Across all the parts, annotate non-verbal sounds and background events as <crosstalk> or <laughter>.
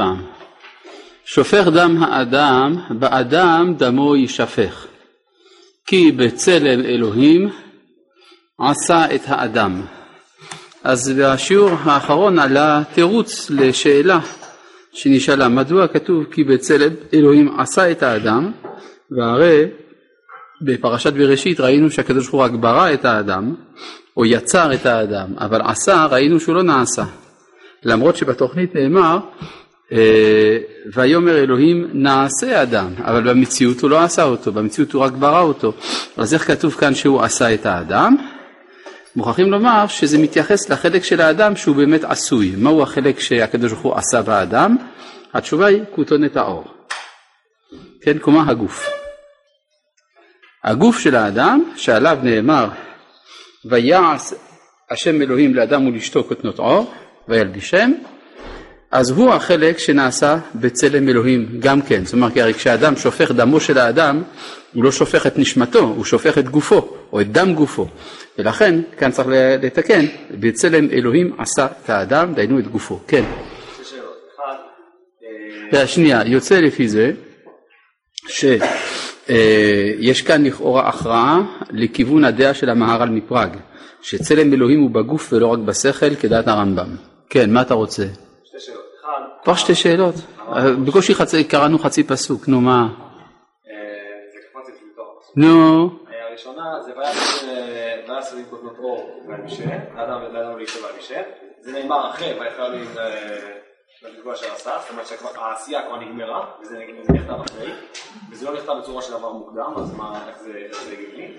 פעם. שופך דם האדם, באדם דמו יישפך. כי בצלם אלוהים עשה את האדם. אז בשיעור האחרון עלה תירוץ לשאלה שנשאלה, מדוע כתוב כי בצלם אלוהים עשה את האדם, והרי בפרשת בראשית ראינו שהקדוש ברוך הוא רק ברא את האדם, או יצר את האדם, אבל עשה ראינו שהוא לא נעשה. למרות שבתוכנית נאמר ויאמר אלוהים נעשה אדם, אבל במציאות הוא לא עשה אותו, במציאות הוא רק ברא אותו. אז איך כתוב כאן שהוא עשה את האדם? מוכרחים לומר שזה מתייחס לחלק של האדם שהוא באמת עשוי. מהו החלק שהקדוש ברוך הוא עשה באדם? התשובה היא כותונת האור. כן, כלומר הגוף. הגוף של האדם שעליו נאמר ויעש השם אלוהים לאדם ולאשתו כותנות עור וילבישם אז הוא החלק שנעשה בצלם אלוהים גם כן. זאת אומרת, הרי כשאדם שופך דמו של האדם, הוא לא שופך את נשמתו, הוא שופך את גופו, או את דם גופו. ולכן, כאן צריך לתקן, בצלם אלוהים עשה את האדם, דהיינו את גופו. כן. שנייה, יוצא לפי זה שיש כאן לכאורה הכרעה לכיוון הדעה של המהר"ל מפראג, שצלם אלוהים הוא בגוף ולא רק בשכל, כדעת הרמב"ם. כן, מה אתה רוצה? כבר שתי שאלות. בקושי קראנו חצי פסוק, נו מה? נו. הראשונה זה ויעש אלוהים קוטנות אור והמשך, לאדם ולאישו והמשך, זה נאמר אחרי ויכל אלוהים לפגוע של עשה, זאת אומרת שהעשייה כבר נגמרה, וזה נכתב אחרי, וזה לא נכתב בצורה של דבר מוקדם, אז מה, איך זה הגיוני?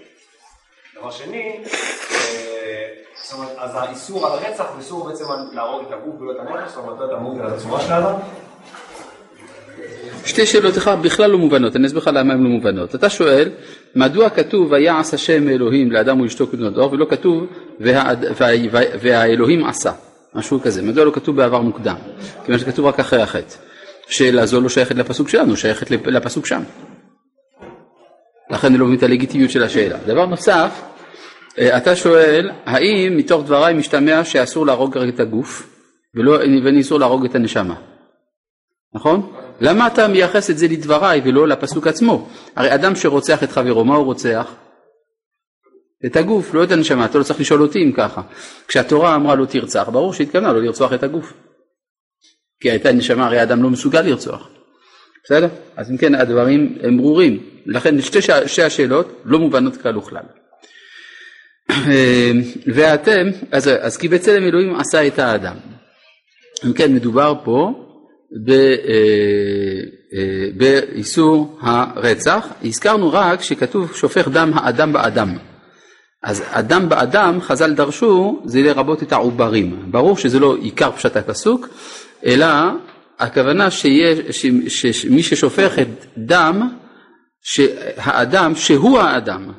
דבר שני, זאת אומרת, אז האיסור על הרצח הוא איסור בעצם להרוג את הגוף ולא את הנפש, זאת אומרת, לא את אלא את הצורה של האדם. שתי שאלות לך בכלל לא מובנות, אני אסביר לך למה הן לא מובנות. אתה שואל, מדוע כתוב ויעש השם אלוהים לאדם ולאשתו כתנות אור, ולא כתוב והאלוהים עשה, משהו כזה, מדוע לא כתוב בעבר מוקדם? כיוון שכתוב רק אחרי החטא. שאלה זו לא שייכת לפסוק שלנו, שייכת לפסוק שם. לכן אני לא מבין את הלגיטימיות של השאלה. דבר נוסף, אה, אתה שואל, האם מתוך דבריי משתמע שאסור להרוג רק את הגוף ולא, ואסור להרוג את הנשמה, נכון? למה אתה מייחס את זה לדבריי ולא לפסוק עצמו? הרי אדם שרוצח את חברו, מה הוא רוצח? את הגוף, לא את הנשמה, אתה לא צריך לשאול אותי אם ככה. כשהתורה אמרה לא תרצח, ברור שהתכוונה לא לרצוח את הגוף. כי הייתה נשמה, הרי האדם לא מסוגל לרצוח. בסדר? אז אם כן הדברים הם ברורים, לכן שתי, שתי השאלות לא מובנות כלל וכלל. <clears throat> ואתם, אז, אז כי בצלם אלוהים עשה את האדם. אם כן מדובר פה ב, אה, אה, באיסור הרצח, הזכרנו רק שכתוב שופך דם האדם באדם. אז אדם באדם, חז"ל דרשו, זה לרבות את העוברים. ברור שזה לא עיקר פשט הפסוק, אלא הכוונה שמי ששופך את דם, האדם, שהוא האדם,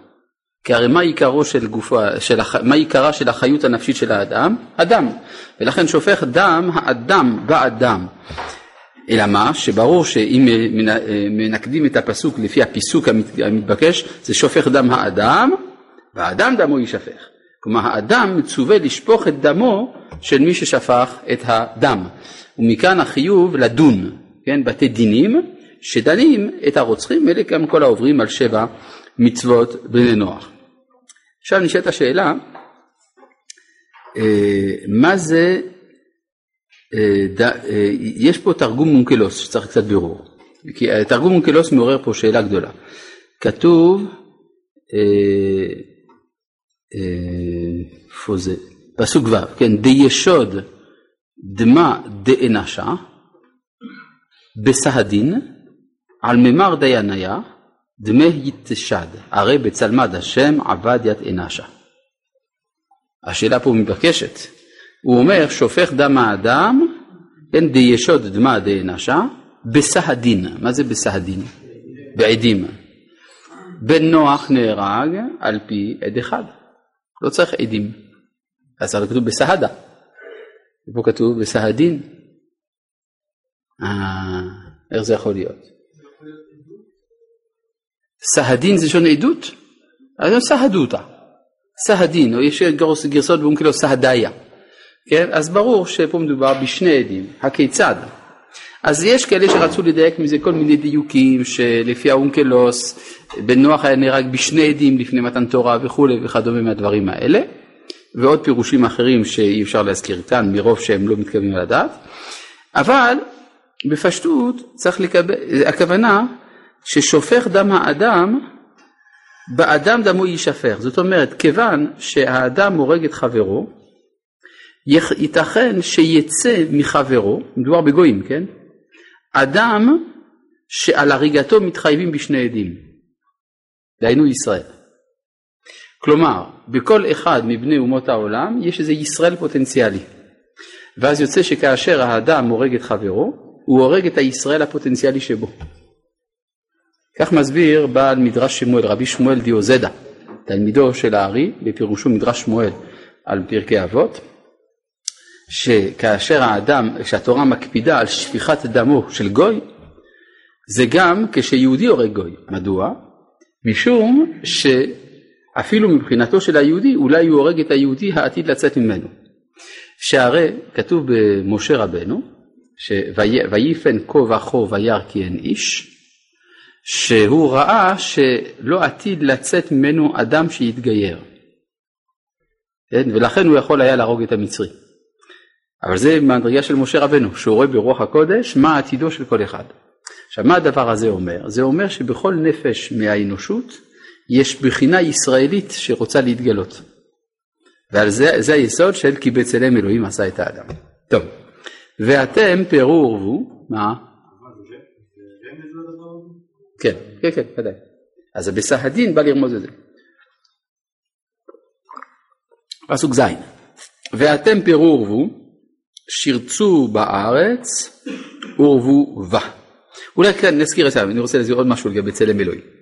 כי הרי מה עיקרו של גופו, של, מה עיקרה של החיות הנפשית של האדם? הדם. ולכן שופך דם האדם באדם. אלא מה? שברור שאם מנקדים את הפסוק לפי הפיסוק המתבקש, זה שופך דם האדם, והאדם דמו יישפך. כלומר האדם מצווה לשפוך את דמו של מי ששפך את הדם. ומכאן החיוב לדון, כן, בתי דינים שדנים את הרוצחים, אלה גם כל העוברים על שבע מצוות בני נוח. עכשיו נשאלת השאלה, אה, מה זה, אה, אה, יש פה תרגום מונקלוס שצריך קצת בירור, כי תרגום מונקלוס מעורר פה שאלה גדולה. כתוב, איפה זה? פסוק ו', כן, דישוד דמה דאנשה בסהדין על ממר דייניה דמי יתשד, הרי בצלמד השם עבד ית אנשה. השאלה פה מתבקשת. הוא אומר, שופך דם האדם, אין דישוד דמה דאנשה, בסהדין. מה זה בסהדין? בעדים. בן נוח נהרג על פי עד אחד. לא צריך עדים. אז זה כתוב בסהדה. ופה כתוב בסהדין. אה, איך זה יכול להיות? סהדין זה שון עדות? אז סהדותא, סהדין, או יש גרסות ואומרים כאילו סהדיה, כן? אז ברור שפה מדובר בשני עדים, הכיצד? אז יש כאלה שרצו לדייק מזה כל מיני דיוקים שלפי האונקלוס בן נוח היה נהרג בשני עדים לפני מתן תורה וכולי וכדומה מהדברים האלה ועוד פירושים אחרים שאי אפשר להזכיר כאן מרוב שהם לא מתכוונים לדעת אבל בפשטות צריך לקבל, הכוונה ששופך דם האדם באדם דמו יישפך זאת אומרת כיוון שהאדם הורג את חברו ייתכן שיצא מחברו, מדובר בגויים, כן? אדם שעל הריגתו מתחייבים בשני עדים, דהיינו ישראל. כלומר, בכל אחד מבני אומות העולם יש איזה ישראל פוטנציאלי. ואז יוצא שכאשר האדם הורג את חברו, הוא הורג את הישראל הפוטנציאלי שבו. כך מסביר בעל מדרש שמואל, רבי שמואל דיוזדה, תלמידו של הארי, בפירושו מדרש שמואל על פרקי אבות, שכאשר האדם, כשהתורה מקפידה על שפיכת דמו של גוי, זה גם כשיהודי הורג גוי. מדוע? משום שאפילו מבחינתו של היהודי, אולי הוא הורג את היהודי העתיד לצאת ממנו. שהרי כתוב במשה רבנו, שויפן כה וכה וירא כי אין איש, שהוא ראה שלא עתיד לצאת ממנו אדם שיתגייר. כן? ולכן הוא יכול היה להרוג את המצרי. אבל זה מהדרגה של משה רבנו, שהוא רואה ברוח הקודש מה עתידו של כל אחד. עכשיו מה הדבר הזה אומר? זה אומר שבכל נפש מהאנושות יש בחינה ישראלית שרוצה להתגלות. ועל זה, זה היסוד של כי בצלם אלוהים עשה את האדם. טוב, ואתם פרו ורבו, מה? כן, כן, כן, ודאי. אז בסהדין בא לרמוז את זה. פסוק ז' ואתם פרו ורבו שירצו בארץ ורבו בה. אולי כאן נזכיר את זה, אני רוצה להזכיר עוד משהו לגבי צלם אלוהים.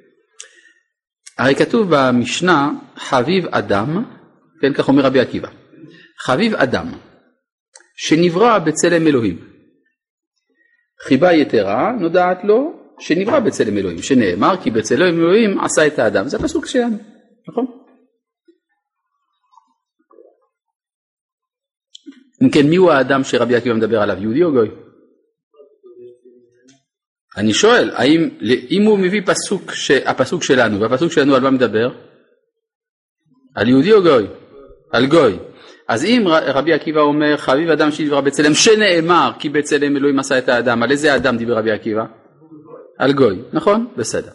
הרי כתוב במשנה חביב אדם, כן כך אומר רבי עקיבא, חביב אדם שנברא בצלם אלוהים. חיבה יתרה נודעת לו שנברא בצלם אלוהים, שנאמר כי בצלם אלוהים עשה את האדם, זה הפסוק שלנו, נכון? אם כן, מיהו האדם שרבי עקיבא מדבר עליו, יהודי או גוי? אני שואל, האם אם הוא מביא פסוק, הפסוק שלנו, והפסוק שלנו על מה מדבר? על יהודי או גוי? על גוי. אז אם רבי עקיבא אומר חביב אדם שנברא בצלם שנאמר כי בצלם אלוהים עשה את האדם, על איזה אדם דיבר רבי עקיבא? על גוי, נכון? בסדר.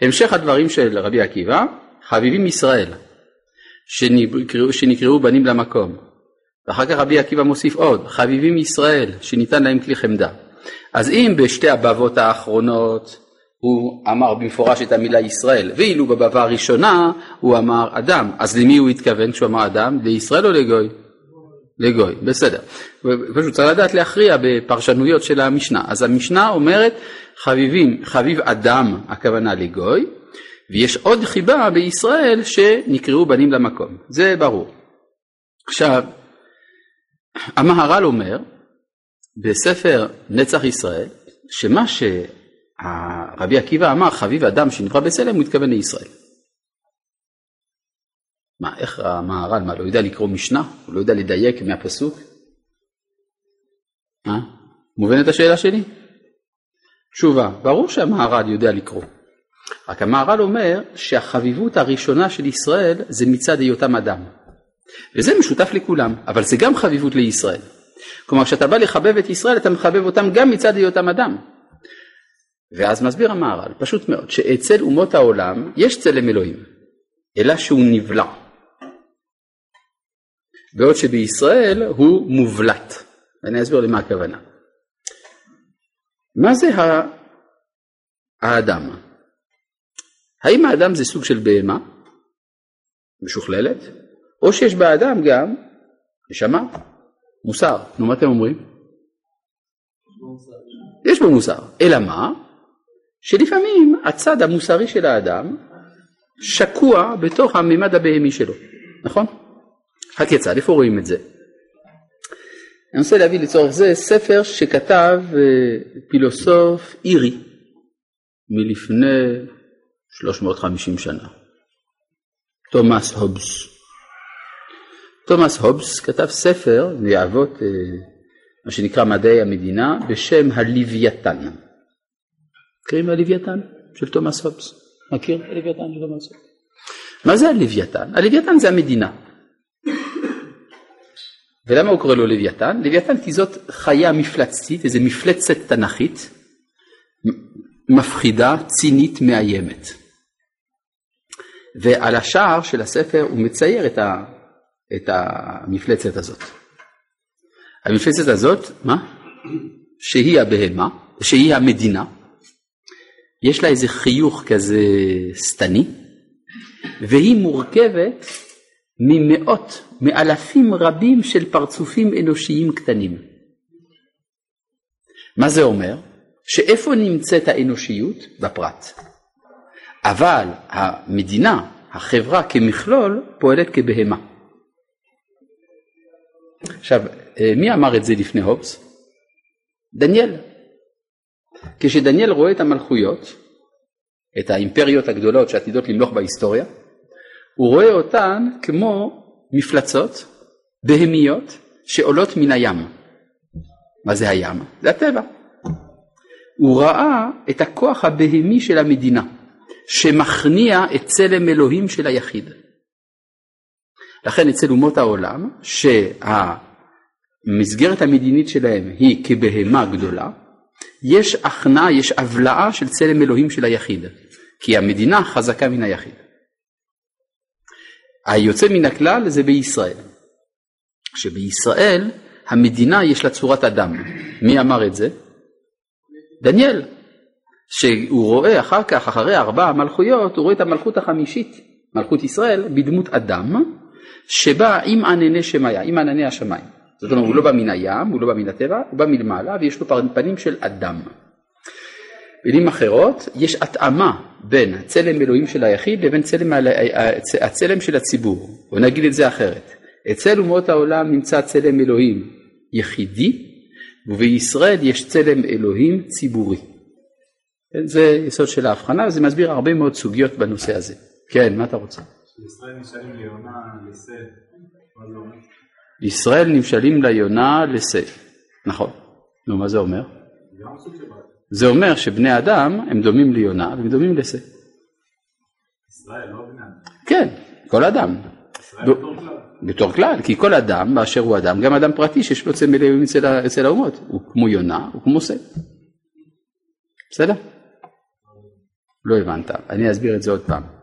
המשך הדברים של רבי עקיבא, חביבים ישראל, שנקראו, שנקראו בנים למקום, ואחר כך רבי עקיבא מוסיף עוד, חביבים ישראל, שניתן להם כלי חמדה. אז אם בשתי הבבות האחרונות הוא אמר במפורש את המילה ישראל, ואילו בבבה הראשונה הוא אמר אדם, אז למי הוא התכוון כשהוא אמר אדם? לישראל או לגוי? לגוי, בסדר. פשוט צריך לדעת להכריע בפרשנויות של המשנה. אז המשנה אומרת חביבים, חביב אדם, הכוונה לגוי, ויש עוד חיבה בישראל שנקראו בנים למקום, זה ברור. עכשיו, המהר"ל אומר בספר נצח ישראל, שמה שרבי עקיבא אמר, חביב אדם שנברא בצלם, הוא התכוון לישראל. מה, איך המהר"ל, מה, לא יודע לקרוא משנה? הוא לא יודע לדייק מהפסוק? מה? מובנת השאלה שלי? תשובה, ברור שהמהר"ל יודע לקרוא. רק המהר"ל אומר שהחביבות הראשונה של ישראל זה מצד היותם אדם. וזה משותף לכולם, אבל זה גם חביבות לישראל. כלומר, כשאתה בא לחבב את ישראל, אתה מחבב אותם גם מצד היותם אדם. ואז מסביר המהר"ל, פשוט מאוד, שאצל אומות העולם יש צלם אלוהים, אלא שהוא נבלע. בעוד שבישראל הוא מובלט. ואני אסביר למה הכוונה. מה זה האדם? האם האדם זה סוג של בהמה משוכללת? או שיש באדם גם נשמה, מוסר. נו, מה אתם אומרים? יש בו מוסר. אלא מה? שלפעמים הצד המוסרי של האדם שקוע בתוך הממד הבהמי שלו, נכון? הכיצד? איפה רואים את זה? אני רוצה להביא לצורך זה ספר שכתב אה, פילוסוף אירי מלפני 350 שנה, תומאס הובס. תומאס הובס כתב ספר מאבות אה, מה שנקרא מדעי המדינה, בשם הלוויתן. מכירים הלוויתן של תומאס הובס? מכיר הלוויתן של תומאס הובס? מה זה הלוויתן? הלוויתן זה המדינה. ולמה הוא קורא לו לוויתן? לוויתן כי זאת חיה מפלצתית, איזו מפלצת תנכית, מפחידה, צינית, מאיימת. ועל השער של הספר הוא מצייר את, ה, את המפלצת הזאת. המפלצת הזאת, מה? שהיא הבהמה, שהיא המדינה, יש לה איזה חיוך כזה שטני, והיא מורכבת ממאות, מאלפים רבים של פרצופים אנושיים קטנים. מה זה אומר? שאיפה נמצאת האנושיות? בפרט. אבל המדינה, החברה כמכלול, פועלת כבהמה. עכשיו, אה, מי אמר את זה לפני הובס? דניאל. כשדניאל רואה את המלכויות, את האימפריות הגדולות שעתידות למלוך בהיסטוריה, הוא רואה אותן כמו מפלצות בהמיות שעולות מן הים. מה זה הים? זה הטבע. הוא ראה את הכוח הבהמי של המדינה, שמכניע את צלם אלוהים של היחיד. לכן אצל אומות העולם, שהמסגרת המדינית שלהם היא כבהמה גדולה, יש הכנעה, יש הבלעה של צלם אלוהים של היחיד, כי המדינה חזקה מן היחיד. היוצא מן הכלל זה בישראל. שבישראל המדינה יש לה צורת אדם. מי אמר את זה? דניאל. שהוא רואה אחר כך, אחרי ארבע מלכויות, הוא רואה את המלכות החמישית, מלכות ישראל, בדמות אדם, שבא עם ענני שמיה, עם ענני השמיים. זאת אומרת, הוא לא בא מן הים, הוא לא בא מן הטבע, הוא בא מלמעלה ויש לו פנים של אדם. במילים אחרות, יש התאמה בין הצלם אלוהים של היחיד לבין צלם, הצלם של הציבור. בוא נגיד את זה אחרת. אצל אומות העולם נמצא צלם אלוהים יחידי, ובישראל יש צלם אלוהים ציבורי. זה יסוד של ההבחנה, וזה מסביר הרבה מאוד סוגיות בנושא הזה. כן, מה אתה רוצה? ישראל נשאלים ליונה לשה, מה זה אומר? ישראל נמשלים ליונה לשה. נכון. נו, מה זה אומר? זה אומר שבני אדם הם דומים ליונה והם דומים לשה. ישראל, לא בני אדם. כן, כל אדם. ישראל בתור כלל. בתור כלל, כי כל אדם באשר הוא אדם, גם אדם פרטי שיש לו צמא אלוהים אצל, האומות, הוא כמו יונה, הוא כמו שה. בסדר? לא הבנת, אני אסביר את זה עוד פעם.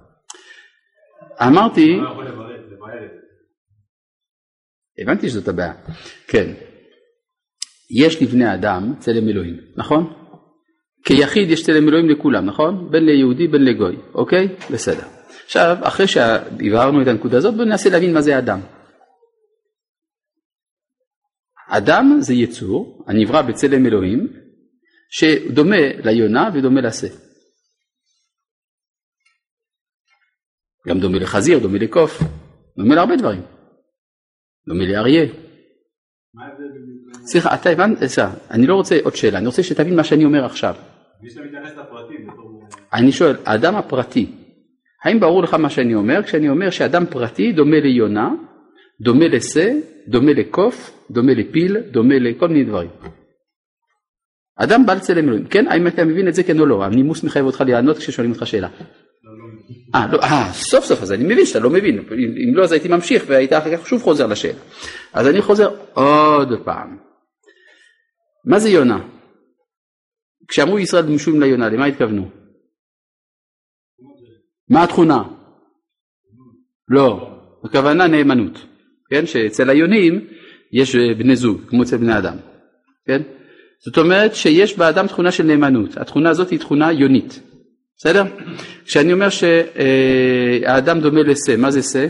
אמרתי, לא. הבנתי שזאת הבעיה, כן. יש לבני אדם צלם אלוהים, נכון? כיחיד יש צלם אלוהים לכולם, נכון? בין ליהודי בין לגוי, אוקיי? בסדר. עכשיו, אחרי שהבהרנו את הנקודה הזאת, בואו ננסה להבין מה זה אדם. אדם זה יצור הנברא בצלם אלוהים, שדומה ליונה ודומה לשה. גם דומה לחזיר, דומה לקוף, דומה להרבה דברים. דומה לאריה. סליחה, אתה הבנת? סליחה, אני לא רוצה עוד שאלה, אני רוצה שתבין מה שאני אומר עכשיו. אני שואל, האדם הפרטי, האם ברור לך מה שאני אומר כשאני אומר שאדם פרטי דומה ליונה, דומה לשה, דומה לקוף, דומה לפיל, דומה לכל מיני דברים. אדם בעל צלם אלוהים, כן? האם אתה מבין את זה כן או לא? הנימוס מחייב אותך לענות כששואלים אותך שאלה. אה, לא, אה, סוף סוף, אז אני מבין שאתה לא מבין, אם לא אז הייתי ממשיך והיית אחר כך שוב חוזר לשאלה. אז אני חוזר עוד פעם. מה זה יונה? כשאמרו ישראל דמושים ליונה, למה התכוונו? מה התכונה? לא, הכוונה נאמנות, כן? שאצל היונים יש אה, בני זוג, כמו אצל בני אדם, כן? זאת אומרת שיש באדם תכונה של נאמנות, התכונה הזאת היא תכונה יונית, בסדר? כשאני אומר שהאדם דומה לשה, מה זה שה?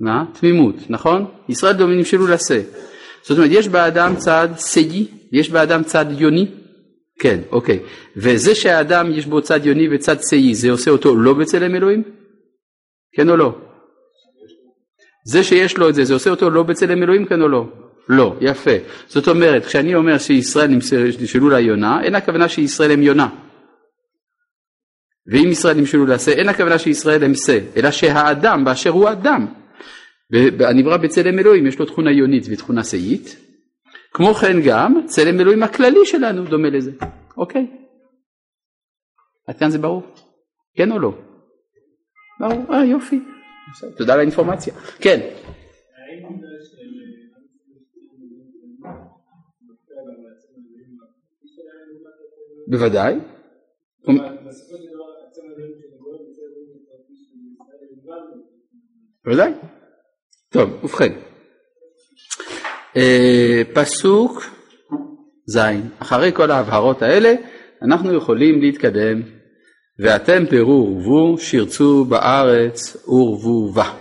מה? תמימות, נכון? ישראל דומה נמשלו לשה. זאת אומרת, יש באדם צד שגי, יש באדם צד יוני? כן, אוקיי. וזה שהאדם יש בו צד יוני וצד שגי, זה עושה אותו לא בצלם אלוהים? כן או לא? זה שיש לו את זה, זה עושה אותו לא בצלם אלוהים כן או לא? לא, יפה. זאת אומרת, כשאני אומר שישראל נמשלו ליונה, אין הכוונה שישראל הם יונה. ואם ישראל נמשלו לשה, אין הכוונה שישראל הם שה, אלא שהאדם באשר הוא אדם, הנברא בצלם אלוהים יש לו תכונה יונית ותכונה שאית, כמו כן גם צלם אלוהים הכללי שלנו דומה לזה, אוקיי? עד כאן זה ברור? כן או לא? ברור, אה יופי, תודה על האינפורמציה. כן. בוודאי. בוודאי. טוב, ובכן. אה, פסוק ז', אחרי כל ההבהרות האלה אנחנו יכולים להתקדם. ואתם פרו ורבו, שרצו בארץ ורבו בה.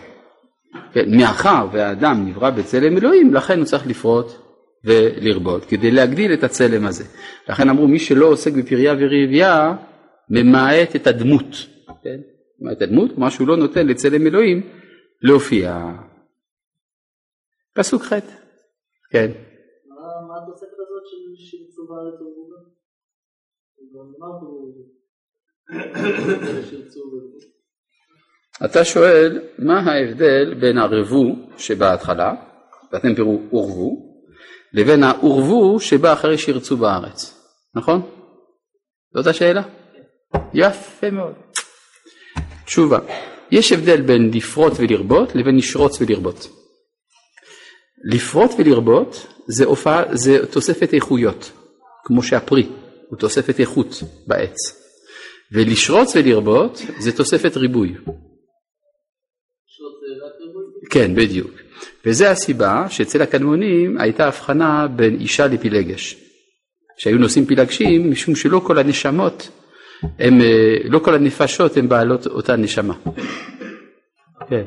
כן, מאחר והאדם נברא בצלם אלוהים, לכן הוא צריך לפרוט ולרבות, כדי להגדיל את הצלם הזה. לכן אמרו, מי שלא עוסק בפריה ורבייה, ממעט את הדמות. כן? ממעט את הדמות, מה שהוא לא נותן לצלם אלוהים להופיע. פסוק ח', כן. מה התוספת הזאת של? אתה שואל מה ההבדל בין הרבו שבהתחלה, ואתם תראו עורבו, לבין העורבו שבא אחרי שירצו בארץ, נכון? זאת השאלה? יפה מאוד. תשובה, יש הבדל בין לפרוט ולרבות לבין לשרוץ ולרבות. לפרוט ולרבות זה, הופעה, זה תוספת איכויות, כמו שהפרי הוא תוספת איכות בעץ. ולשרוץ ולרבות זה תוספת ריבוי. כן, בדיוק. וזה הסיבה שאצל הקדמונים הייתה הבחנה בין אישה לפילגש. שהיו נושאים פילגשים משום שלא כל הנשמות, הם, אה, לא כל הנפשות הן בעלות אותה נשמה. כן.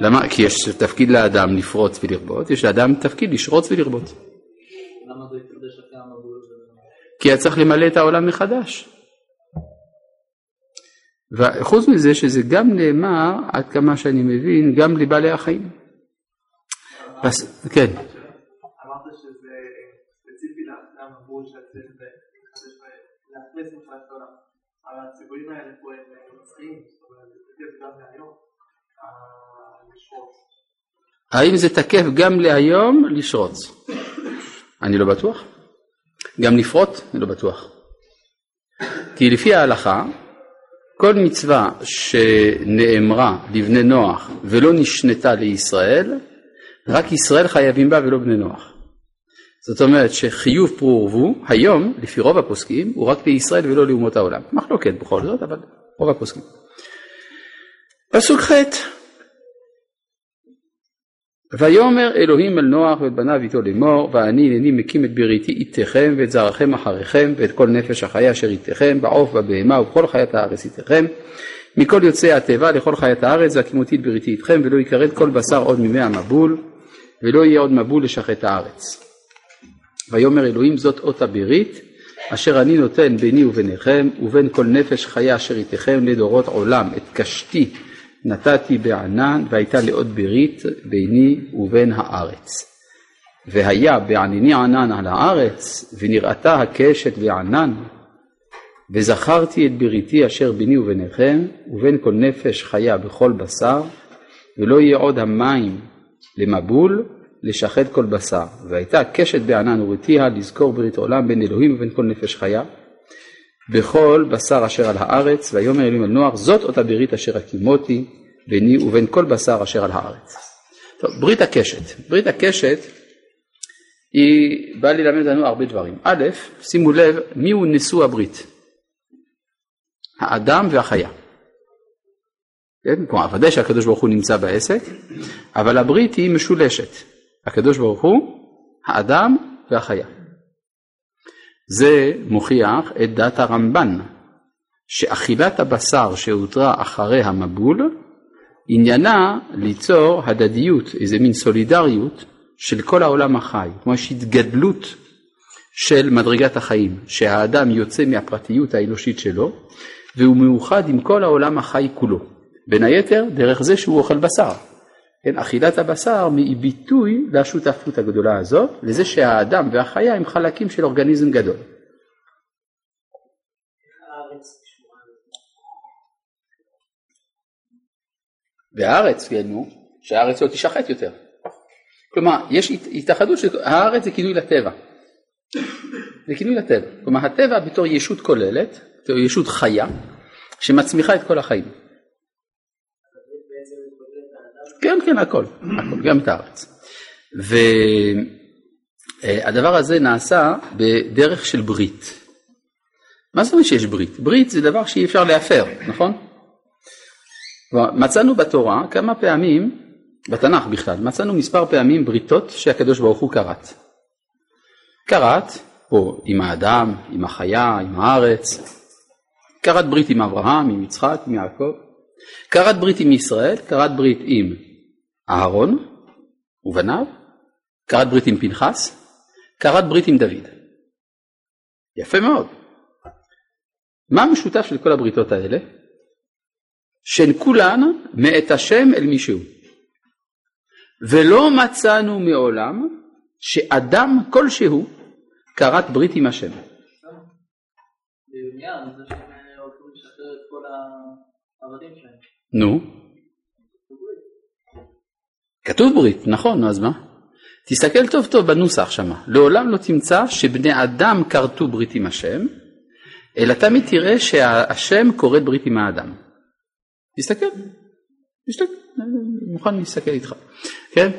למה? כי יש תפקיד לאדם לפרוץ ולרבות, יש לאדם תפקיד לשרוץ ולרבות. למה זה יקדש אחרי המבול? כי היה צריך למלא את העולם מחדש. וחוץ מזה שזה גם נאמר, עד כמה שאני מבין, גם לבעלי החיים. כן. להיום, לשרוץ. האם זה תקף גם להיום לשרוץ? אני לא בטוח. גם לפרוט? אני לא בטוח. כי לפי ההלכה, כל מצווה שנאמרה לבני נוח ולא נשנתה לישראל, רק ישראל חייבים בה ולא בני נוח. זאת אומרת שחיוב פרו ורבו, היום, לפי רוב הפוסקים, הוא רק לישראל ולא לאומות העולם. מחלוקת בכל זאת, אבל רוב הפוסקים. פסוק ח' ויאמר אלוהים אל נוח ואת בניו איתו לאמור ואני הנני מקים את בריתי איתכם ואת זרעכם אחריכם ואת כל נפש החיה אשר איתכם בעוף בבהמה ובכל חיית הארץ איתכם מכל יוצאי התיבה לכל חיית הארץ והקימותי את בריתי איתכם ולא יכרת כל בשר עוד ממי המבול ולא יהיה עוד מבול לשחט הארץ. ויאמר אלוהים זאת אות הברית אשר אני נותן ביני וביניכם ובין כל נפש חיה אשר איתכם לדורות עולם את קשתי נתתי בענן והייתה לאות ברית ביני ובין הארץ. והיה בענני ענן על הארץ ונראתה הקשת בענן. וזכרתי את בריתי אשר ביני וביניכם ובין כל נפש חיה בכל בשר ולא יהיה עוד המים למבול לשחט כל בשר. והייתה קשת בענן וראתיה לזכור ברית עולם בין אלוהים ובין כל נפש חיה בכל בשר אשר על הארץ, ויאמר אלוהים אל נוח, זאת אותה ברית אשר הקימותי ביני ובין כל בשר אשר על הארץ. טוב, ברית הקשת. ברית הקשת היא באה ללמד לנו הרבה דברים. א', שימו לב, מי הוא נשוא הברית? האדם והחיה. כן? כלומר, ודאי שהקדוש ברוך הוא נמצא בעסק, אבל הברית היא משולשת. הקדוש ברוך הוא, האדם והחיה. זה מוכיח את דת הרמב"ן, שאכילת הבשר שהותרה אחרי המבול, עניינה ליצור הדדיות, איזה מין סולידריות של כל העולם החי, כלומר יש התגדלות של מדרגת החיים, שהאדם יוצא מהפרטיות האנושית שלו והוא מאוחד עם כל העולם החי כולו, בין היתר דרך זה שהוא אוכל בשר. כן, אכילת הבשר היא ביטוי לשותפות הגדולה הזאת, לזה שהאדם והחיה הם חלקים של אורגניזם גדול. והארץ, כן, נו, שהארץ לא תשחט יותר. כלומר, יש התאחדות שהארץ זה כינוי לטבע. זה כינוי לטבע. כלומר, הטבע בתור ישות כוללת, בתור ישות חיה, שמצמיחה את כל החיים. כן, כן, הכל, הכל, גם את הארץ. והדבר הזה נעשה בדרך של ברית. מה זאת אומרת שיש ברית? ברית זה דבר שאי אפשר להפר, נכון? מצאנו בתורה כמה פעמים, בתנ"ך בכלל, מצאנו מספר פעמים בריתות שהקדוש ברוך הוא כרת. כרת, פה עם האדם, עם החיה, עם הארץ, כרת ברית עם אברהם, עם יצחק, עם יעקב, כרת ברית עם ישראל, כרת ברית עם אהרון ובניו, כרת ברית עם פנחס, כרת ברית עם דוד. יפה מאוד. מה המשותף של כל הבריתות האלה? שהן כולן מאת השם אל מישהו. ולא מצאנו מעולם שאדם כלשהו כרת ברית עם השם. נו. כתוב ברית, נכון, אז מה? תסתכל טוב טוב בנוסח שמה. לעולם לא תמצא שבני אדם כרתו ברית עם השם, אלא תמיד תראה שהשם כורת ברית עם האדם. תסתכל, תסתכל, מוכן להסתכל איתך, כן?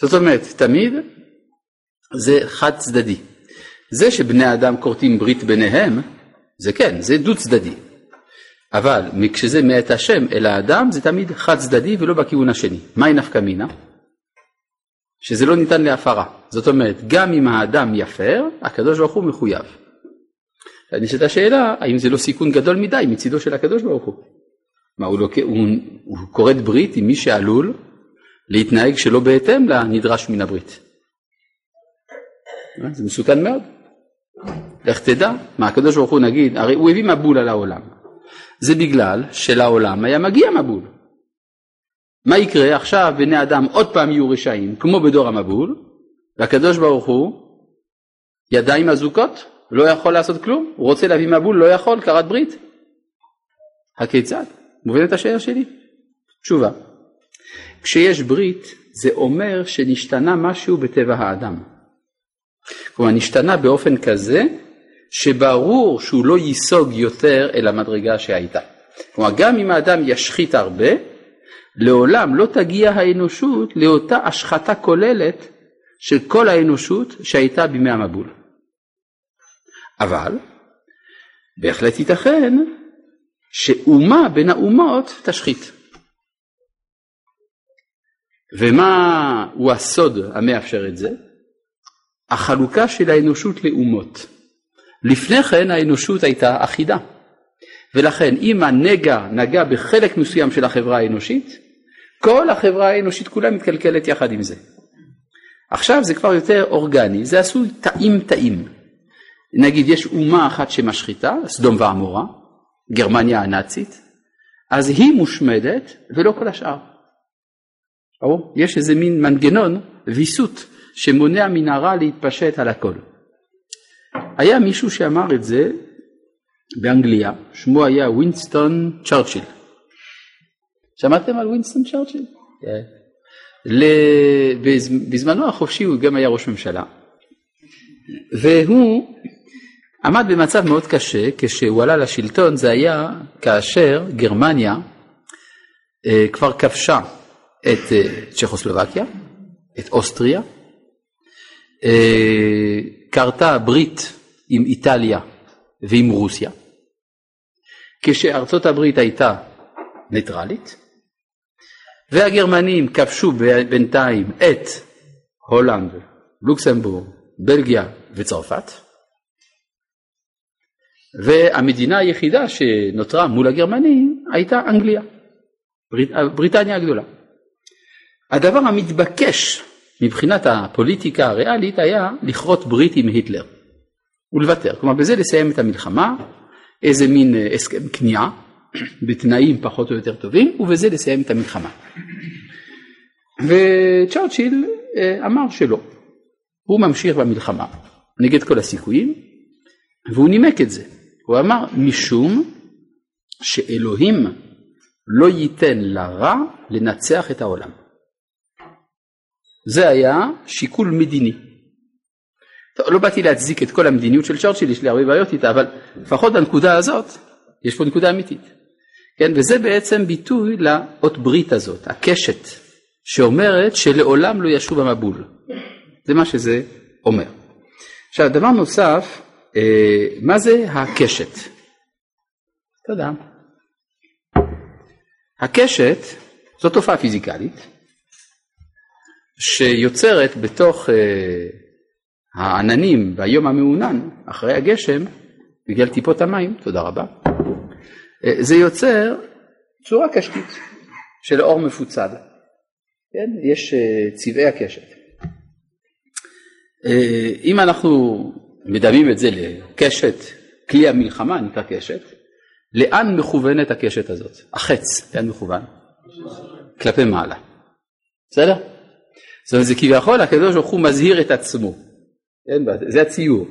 זאת אומרת, תמיד זה חד צדדי. זה שבני אדם כורתים ברית ביניהם, זה כן, זה דו צדדי. אבל כשזה מאת השם אל האדם זה תמיד חד צדדי ולא בכיוון השני. מהי נפקא מינה? שזה לא ניתן להפרה. זאת אומרת, גם אם האדם יפר, הקדוש ברוך הוא מחויב. נשאלת השאלה, האם זה לא סיכון גדול מדי מצידו של הקדוש ברוך הוא? מה, הוא, לא, הוא, הוא כורת ברית עם מי שעלול להתנהג שלא בהתאם לנדרש מן הברית. אה, זה מסוכן מאוד. לך תדע, מה הקדוש ברוך הוא נגיד, הרי הוא הביא מבול על העולם. זה בגלל שלעולם היה מגיע מבול. מה יקרה? עכשיו בני אדם עוד פעם יהיו רשעים כמו בדור המבול והקדוש ברוך הוא ידיים אזוקות לא יכול לעשות כלום הוא רוצה להביא מבול לא יכול כרת ברית. הכיצד? מובנת השאלה שלי? תשובה. כשיש ברית זה אומר שנשתנה משהו בטבע האדם. כלומר נשתנה באופן כזה שברור שהוא לא ייסוג יותר אל המדרגה שהייתה. כלומר גם אם האדם ישחית הרבה לעולם לא תגיע האנושות לאותה השחתה כוללת של כל האנושות שהייתה בימי המבול. אבל בהחלט ייתכן שאומה בין האומות תשחית. ומה הוא הסוד המאפשר את זה? החלוקה של האנושות לאומות. לפני כן האנושות הייתה אחידה, ולכן אם הנגע נגע בחלק מסוים של החברה האנושית, כל החברה האנושית כולה מתקלקלת יחד עם זה. עכשיו זה כבר יותר אורגני, זה עשוי תאים תאים. נגיד יש אומה אחת שמשחיתה, סדום ועמורה, גרמניה הנאצית, אז היא מושמדת ולא כל השאר. או, יש איזה מין מנגנון ויסות שמונע מן הרע להתפשט על הכל. היה מישהו שאמר את זה באנגליה, שמו היה וינסטון צ'רצ'יל. שמעתם על וינסטון צ'רצ'יל? בזמנו החופשי הוא גם היה ראש ממשלה. והוא עמד במצב מאוד קשה כשהוא עלה לשלטון זה היה כאשר גרמניה אה, כבר כבשה את אה, צ'כוסלובקיה, את אוסטריה, אה, כרתה ברית עם איטליה ועם רוסיה, כשארצות הברית הייתה ניטרלית והגרמנים כבשו בינתיים את הולנד, לוקסמבורג, בלגיה וצרפת, והמדינה היחידה שנותרה מול הגרמנים הייתה אנגליה, בריטניה הגדולה. הדבר המתבקש מבחינת הפוליטיקה הריאלית היה לכרות ברית עם היטלר ולוותר, כלומר בזה לסיים את המלחמה, איזה מין אה, הסכם כניעה בתנאים פחות או יותר טובים ובזה לסיים את המלחמה. וצ'רצ'יל אה, אמר שלא, הוא ממשיך במלחמה נגד כל הסיכויים והוא נימק את זה, הוא אמר משום שאלוהים לא ייתן לרע לנצח את העולם. זה היה שיקול מדיני. טוב, לא באתי להצדיק את כל המדיניות של צ'רצ'יל, יש לי הרבה בעיות איתה, אבל לפחות בנקודה הזאת, יש פה נקודה אמיתית. כן, וזה בעצם ביטוי לאות ברית הזאת, הקשת, שאומרת שלעולם לא ישוב המבול. זה מה שזה אומר. עכשיו, דבר נוסף, אה, מה זה הקשת? תודה. הקשת זו תופעה פיזיקלית שיוצרת בתוך אה, העננים ביום המעונן אחרי הגשם בגלל טיפות המים, תודה רבה, זה יוצר צורה קשתית של אור מפוצל, כן? יש אה, צבעי הקשת. אה, אם אנחנו מדמים את זה לקשת, כלי המלחמה נקרא קשת, לאן מכוונת הקשת הזאת? החץ, לאן מכוון? כלפי מעלה. בסדר? זאת אומרת, זה כביכול הקדוש ברוך הוא מזהיר את עצמו. כן? זה הציור.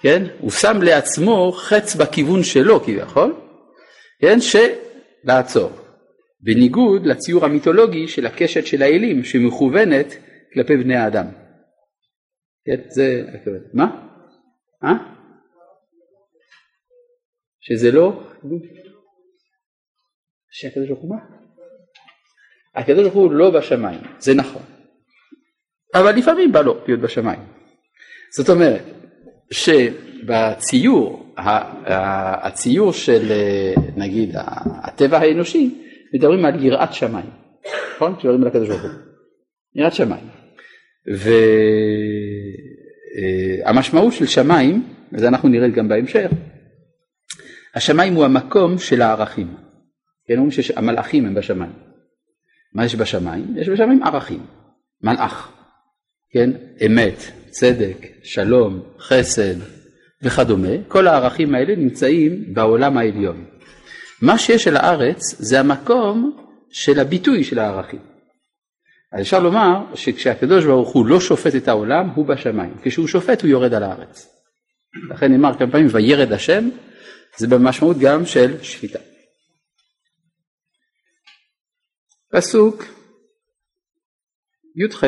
כן? הוא שם לעצמו חץ בכיוון שלו כביכול, כן? שלעצור. בניגוד לציור המיתולוגי של הקשת של האלים שמכוונת כלפי בני האדם. כן? זה, מה? אה? שזה לא? שהקדוש ברוך הוא מה? הקדוש ברוך הוא לא בשמיים, זה נכון. אבל לפעמים בא לו להיות בשמיים. זאת אומרת שבציור, הציור של נגיד הטבע האנושי, מדברים על יראת שמיים, נכון? כשמדברים על הקדוש ברוך הוא. יראת שמיים. והמשמעות של שמיים, וזה אנחנו נראה גם בהמשך, השמיים הוא המקום של הערכים. כן, אומרים שהמלאכים הם בשמיים. מה יש בשמיים? יש בשמיים ערכים. מלאך, כן, אמת, צדק, שלום, חסד וכדומה, כל הערכים האלה נמצאים בעולם העליון. מה שיש על הארץ זה המקום של הביטוי של הערכים. אז אפשר לומר שכשהקדוש ברוך הוא לא שופט את העולם, הוא בשמיים. כשהוא שופט הוא יורד על הארץ. לכן נאמר כמה פעמים וירד השם, זה במשמעות גם של שפיטה. פסוק י"ח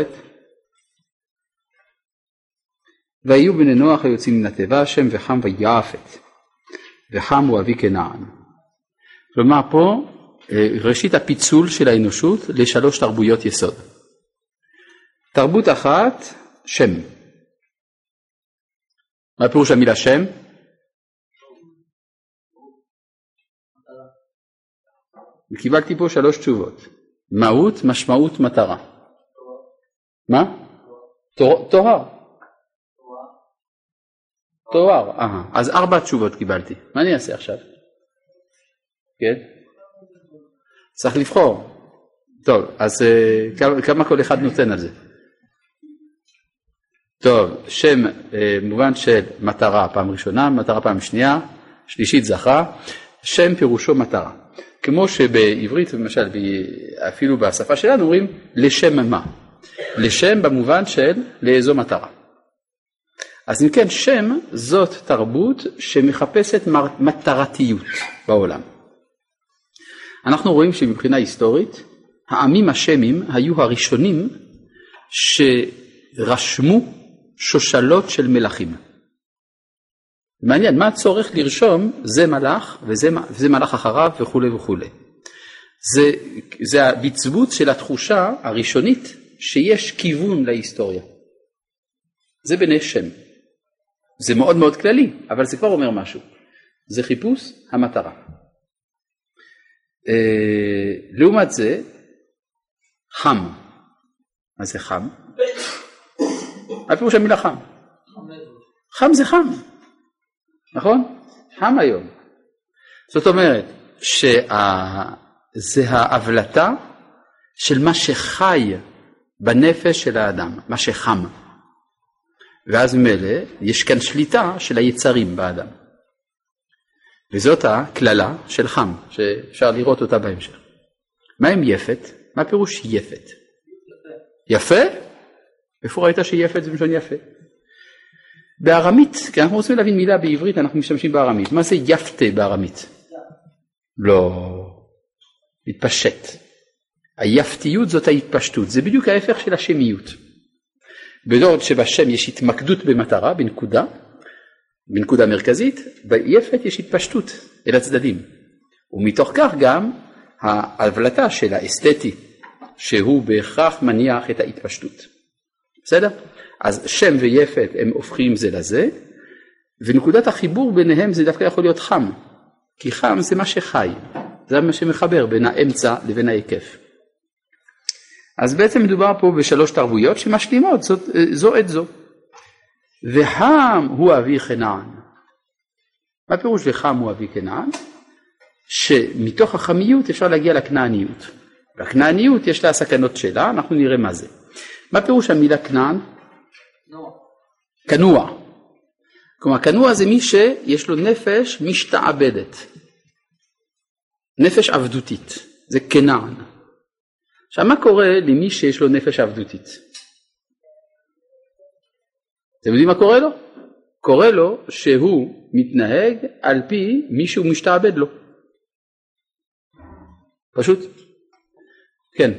ויהיו בני נוח היוצאים מן התיבה השם וחם ויעפת וחם הוא אבי כנען. כלומר פה אה, ראשית הפיצול של האנושות לשלוש תרבויות יסוד. תרבות אחת שם. מה פירוש המילה שם? קיבלתי פה שלוש תשובות. מהות, משמעות, מטרה. מה? טוהר. טוהר, אה, אז ארבע תשובות קיבלתי. מה אני אעשה עכשיו? כן? צריך לבחור. טוב, אז אה, כמה כל אחד נותן על זה? טוב, שם אה, מובן של מטרה פעם ראשונה, מטרה פעם שנייה, שלישית זכה, שם פירושו מטרה. כמו שבעברית למשל אפילו בשפה שלנו אומרים לשם מה? לשם במובן של לאיזו מטרה. אז אם כן שם זאת תרבות שמחפשת מטרתיות בעולם. אנחנו רואים שמבחינה היסטורית העמים השמים היו הראשונים שרשמו שושלות של מלכים. מעניין, מה הצורך לרשום זה מלאך וזה, וזה מלאך אחריו וכולי וכולי. זה, זה הבצבוץ של התחושה הראשונית שיש כיוון להיסטוריה. זה בני שם. זה מאוד מאוד כללי, אבל זה כבר אומר משהו. זה חיפוש המטרה. אה, לעומת זה, חם. מה זה חם? מה פירוש המילה חם? חם זה חם. נכון? חם היום. זאת אומרת שזה ההבלטה של מה שחי בנפש של האדם, מה שחם. ואז ממילא יש כאן שליטה של היצרים באדם. וזאת הקללה של חם, שאפשר לראות אותה בהמשך. מה עם יפת? מה פירוש יפת? יפה? איפה ראית שיפת זה מלשון יפה? בארמית, כי אנחנו רוצים להבין מילה בעברית, אנחנו משתמשים בארמית. מה זה יפתה בארמית? לא. מתפשט. היפתיות זאת ההתפשטות, זה בדיוק ההפך של השמיות. בעוד שבשם יש התמקדות במטרה, בנקודה, בנקודה מרכזית, ביפת יש התפשטות אל הצדדים. ומתוך כך גם ההבלטה של האסתטי, שהוא בהכרח מניח את ההתפשטות. בסדר? אז שם ויפת הם הופכים זה לזה, ונקודת החיבור ביניהם זה דווקא יכול להיות חם, כי חם זה מה שחי, זה מה שמחבר בין האמצע לבין ההיקף. אז בעצם מדובר פה בשלוש תרבויות שמשלימות זאת, זו את זו. וחם הוא אבי כנען. מה פירוש וחם הוא אבי כנען? שמתוך החמיות אפשר להגיע לכנעניות. והכנעניות יש לה הסכנות שלה, אנחנו נראה מה זה. מה פירוש המילה כנען? כנוע. כלומר כנוע זה מי שיש לו נפש משתעבדת. נפש עבדותית, זה כנען. עכשיו מה קורה למי שיש לו נפש עבדותית? אתם יודעים מה קורה לו? קורה לו שהוא מתנהג על פי מי שהוא משתעבד לו. פשוט. כן.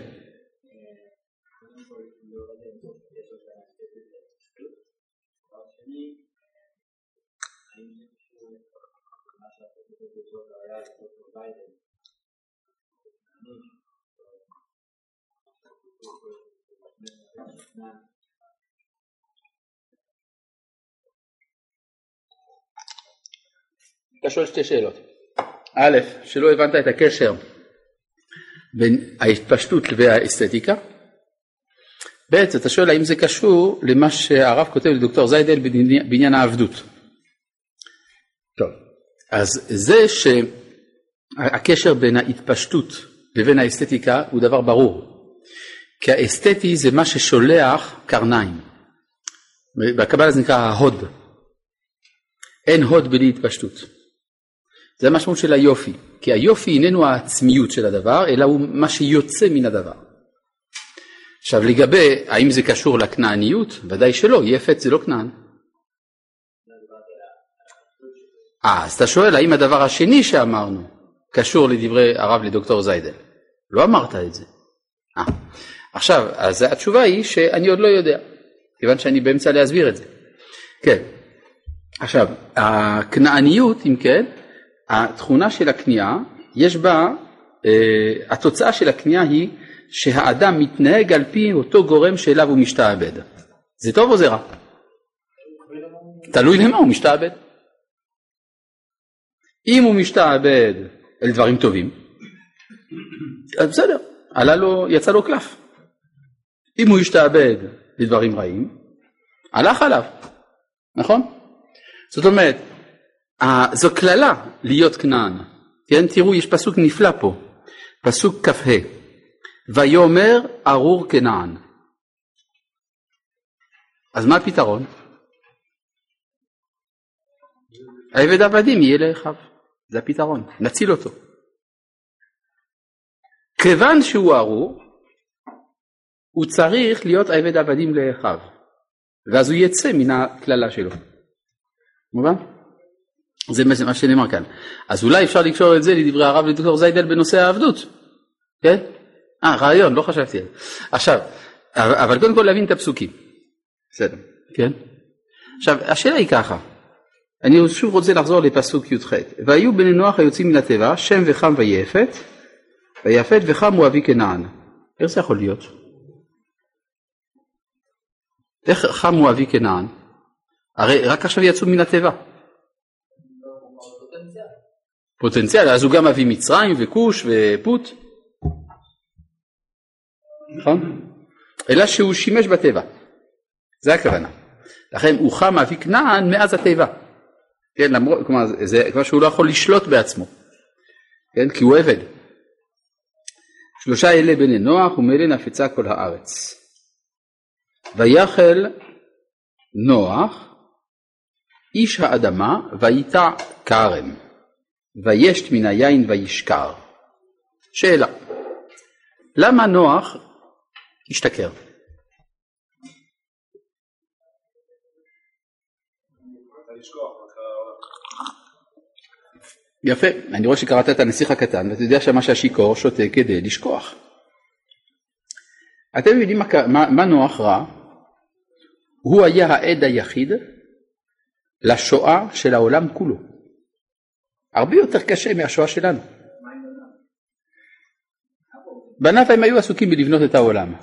אתה שואל שתי שאלות. א', שלא הבנת את הקשר בין ההתפשטות לבין האסתטיקה. ב', אתה שואל האם זה קשור למה שהרב כותב לדוקטור זיידל בעניין העבדות. טוב, אז זה שהקשר בין ההתפשטות לבין האסתטיקה הוא דבר ברור. כי האסתטי זה מה ששולח קרניים. בקבלה זה נקרא ההוד. אין הוד בלי התפשטות. זה המשמעות של היופי, כי היופי איננו העצמיות של הדבר, אלא הוא מה שיוצא מן הדבר. עכשיו לגבי האם זה קשור לכנעניות, ודאי שלא, יפת זה לא כנען. אה, אז אתה שואל האם הדבר השני שאמרנו קשור לדברי הרב לדוקטור זיידל. לא אמרת את זה. אה. עכשיו, אז התשובה היא שאני עוד לא יודע, כיוון שאני באמצע להסביר את זה. כן. עכשיו, הכנעניות, אם כן, התכונה של הכניעה, יש בה, אה, התוצאה של הכניעה היא שהאדם מתנהג על פי אותו גורם שאליו הוא משתעבד. זה טוב או זה רע? תלוי למה הוא משתעבד. אם הוא משתעבד אל דברים טובים, אז בסדר, עלה לו, יצא לו קלף. אם הוא השתעבד לדברים רעים, הלך עליו, נכון? זאת אומרת, זו קללה להיות כנען, כן? תראו, יש פסוק נפלא פה, פסוק כ"ה: ויאמר ארור כנען. אז מה הפתרון? העבד עבדים יהיה לאחיו, זה הפתרון, נציל אותו. כיוון שהוא ארור, הוא צריך להיות עבד עבדים לאחיו, ואז הוא יצא מן הקללה שלו. מובן? זה מה שנאמר כאן. אז אולי אפשר לקשור את זה לדברי הרב לדוקטור זיידל בנושא העבדות, כן? אה, רעיון, לא חשבתי על זה. עכשיו, אבל קודם כל להבין את הפסוקים. בסדר, כן? עכשיו, השאלה היא ככה, אני שוב רוצה לחזור לפסוק י"ח: והיו בני נוח היוצאים מן התיבה, שם וחם ויפת, ויפת וחם הוא אבי כנען. איך זה יכול להיות? איך חם הוא אבי כנען? הרי רק עכשיו יצאו מן התיבה. פוטנציאל, אז הוא גם אבי מצרים וכוש ופוט. נכון? אלא שהוא שימש בטבע. זה הכוונה. לכן הוא חם אבי כנען מאז התיבה. כן, למרות, כלומר, זה כבר שהוא לא יכול לשלוט בעצמו. כן, כי הוא עבד. שלושה אלה בני נוח ומאלה נפצה כל הארץ. ויחל נוח איש האדמה ויטע כרם וישת מן היין וישכר. שאלה, למה נוח השתכר? יפה, אני רואה שקראת את הנסיך הקטן ואתה יודע שמה שהשיכור שותה כדי לשכוח. אתם יודעים מה, מה, מה נוח רע? הוא היה העד היחיד לשואה של העולם כולו. הרבה יותר קשה מהשואה שלנו. בניו הם היו עסוקים בלבנות את העולם.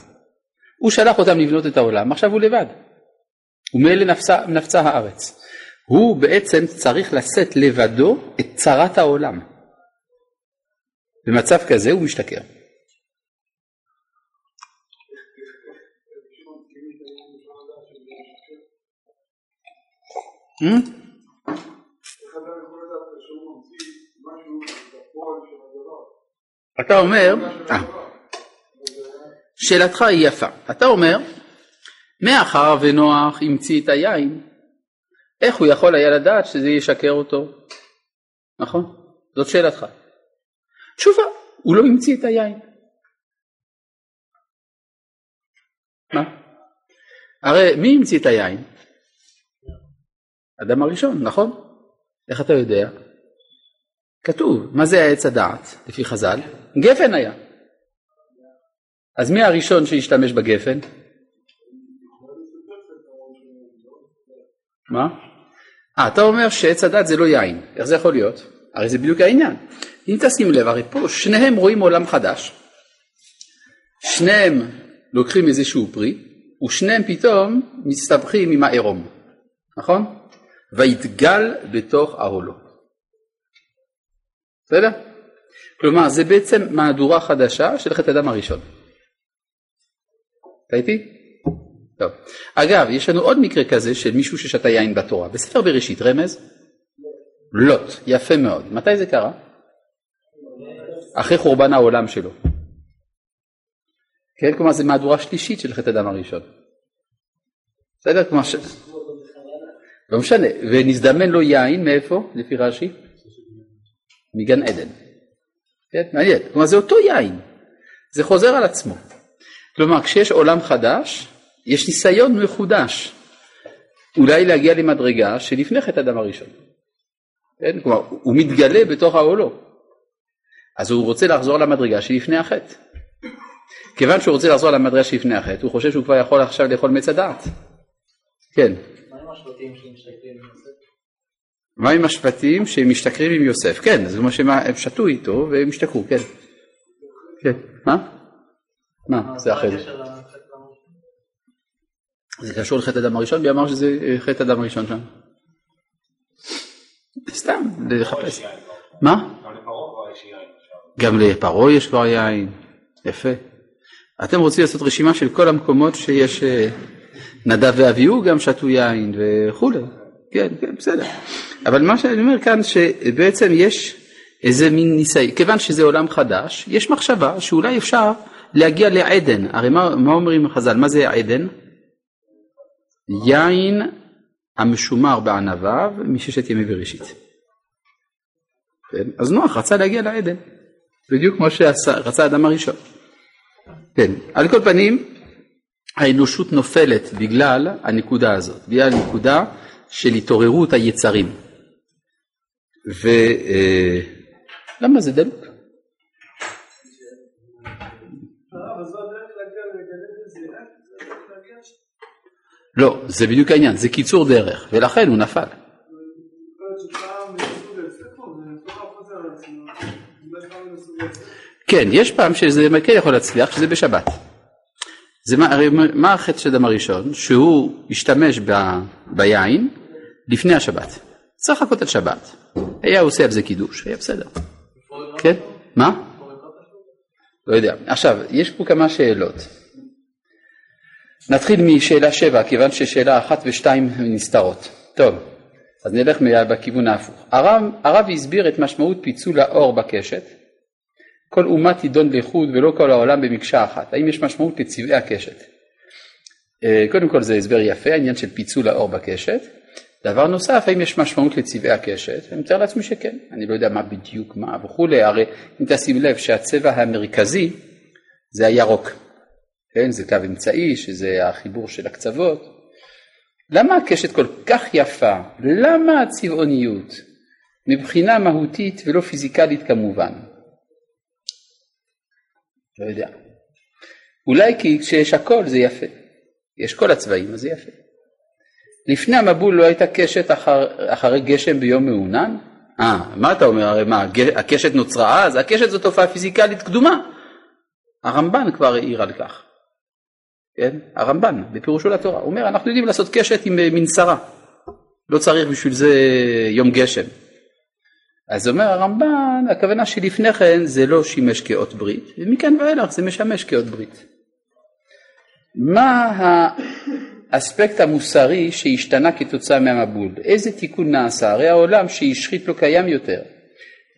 הוא שלח אותם לבנות את העולם, עכשיו הוא לבד. ומאלה נפצה, נפצה הארץ. הוא בעצם צריך לשאת לבדו את צרת העולם. במצב כזה הוא משתכר. אתה אומר, אה, שאלתך היא יפה, אתה אומר, מאחר ונוח המציא את היין, איך הוא יכול היה לדעת שזה ישקר אותו? נכון? זאת שאלתך. תשובה, הוא לא המציא את היין. מה? הרי מי המציא את היין? אדם הראשון, נכון? איך אתה יודע? כתוב, מה זה העץ הדעת לפי חז"ל? גפן היה. אז מי הראשון שהשתמש בגפן? מה? אה, אתה אומר שעץ הדת זה לא יין, איך זה יכול להיות? הרי זה בדיוק העניין. אם תשים לב, הרי פה שניהם רואים עולם חדש, שניהם לוקחים איזשהו פרי, ושניהם פתאום מסתבכים עם העירום, נכון? ויתגל בתוך אהלו. בסדר? כלומר, זה בעצם מהדורה חדשה של חטא הדם הראשון. אתה איתי? טוב. אגב, יש לנו עוד מקרה כזה של מישהו ששתה יין בתורה. בספר בראשית, רמז? לוט. יפה מאוד. מתי זה קרה? אחרי חורבן העולם שלו. כן, כלומר זה מהדורה שלישית של חטא הדם הראשון. בסדר? כלומר ש... לא משנה. ונזדמן לו יין, מאיפה? לפי רש"י? מגן עדן. כן? מעניין. כלומר זה אותו יין. זה חוזר על עצמו. כלומר כשיש עולם חדש, יש ניסיון מחודש. אולי להגיע למדרגה שלפני חטא הדם הראשון. כן? כלומר הוא מתגלה בתוך העולו. אז הוא רוצה לחזור למדרגה שלפני החטא. כיוון שהוא רוצה לחזור למדרגה שלפני החטא, הוא חושב שהוא כבר יכול עכשיו לאכול מצע דעת. כן. מה עם השבטים שמשתתפים מה עם השבטים שהם משתכרים עם יוסף? כן, זה כמו שהם שתו איתו והם השתכרו, כן. כן, מה? מה? זה אחרי זה. זה קשור לחטא הדם הראשון? מי אמר שזה אה, חטא הדם הראשון שם? סתם, לחפש. מה? גם לפרעה יש כבר יין. יפה. אתם רוצים לעשות רשימה של כל המקומות שיש אה, נדב ואביהו גם שתו יין וכולי. כן, כן, בסדר. אבל מה שאני אומר כאן שבעצם יש איזה מין ניסיון, כיוון שזה עולם חדש, יש מחשבה שאולי אפשר להגיע לעדן. הרי מה, מה אומרים חז"ל? מה זה עדן? יין המשומר בענביו מששת ימי בראשית. כן? אז נוח רצה להגיע לעדן, בדיוק כמו שרצה האדם הראשון. כן, על כל פנים האנושות נופלת בגלל הנקודה הזאת, בגלל הנקודה של התעוררות היצרים. ולמה אה, זה דלוק? לא, זה בדיוק העניין, זה קיצור דרך, ולכן הוא נפל. כן, יש פעם שזה כן יכול להצליח, שזה בשבת. זה מה, הרי מה החטא של אדם הראשון? שהוא השתמש ב, ביין לפני השבת. צריך לחכות עד שבת. היה עושה על זה קידוש, היה בסדר. כן? מה? לא יודע. עכשיו, יש פה כמה שאלות. נתחיל משאלה שבע, כיוון ששאלה אחת ושתיים נסתרות. טוב, אז נלך בכיוון ההפוך. הרב, הרב הסביר את משמעות פיצול האור בקשת. כל אומה תידון לחוד ולא כל העולם במקשה אחת. האם יש משמעות לצבעי הקשת? אה, קודם כל זה הסבר יפה, העניין של פיצול האור בקשת. דבר נוסף, האם יש משמעות לצבעי הקשת? אני מתאר לעצמי שכן, אני לא יודע מה בדיוק מה וכולי, הרי אם תשים לב שהצבע המרכזי זה הירוק, כן? זה קו אמצעי, שזה החיבור של הקצוות. למה הקשת כל כך יפה? למה הצבעוניות? מבחינה מהותית ולא פיזיקלית כמובן. לא יודע. אולי כי כשיש הכל זה יפה. יש כל הצבעים אז זה יפה. לפני המבול לא הייתה קשת אחר, אחרי גשם ביום מעונן? אה, מה אתה אומר? הרי מה, הקשת נוצרה אז? הקשת זו תופעה פיזיקלית קדומה. הרמב"ן כבר העיר על כך. כן? הרמב"ן בפירושו לתורה, אומר אנחנו יודעים לעשות קשת עם מנסרה, לא צריך בשביל זה יום גשם. אז אומר הרמב"ן, הכוונה שלפני כן זה לא שימש כאות ברית, ומכאן ואילך זה משמש כאות ברית. מה האספקט המוסרי שהשתנה כתוצאה מהמבול? איזה תיקון נעשה? הרי העולם שהשחית לא קיים יותר,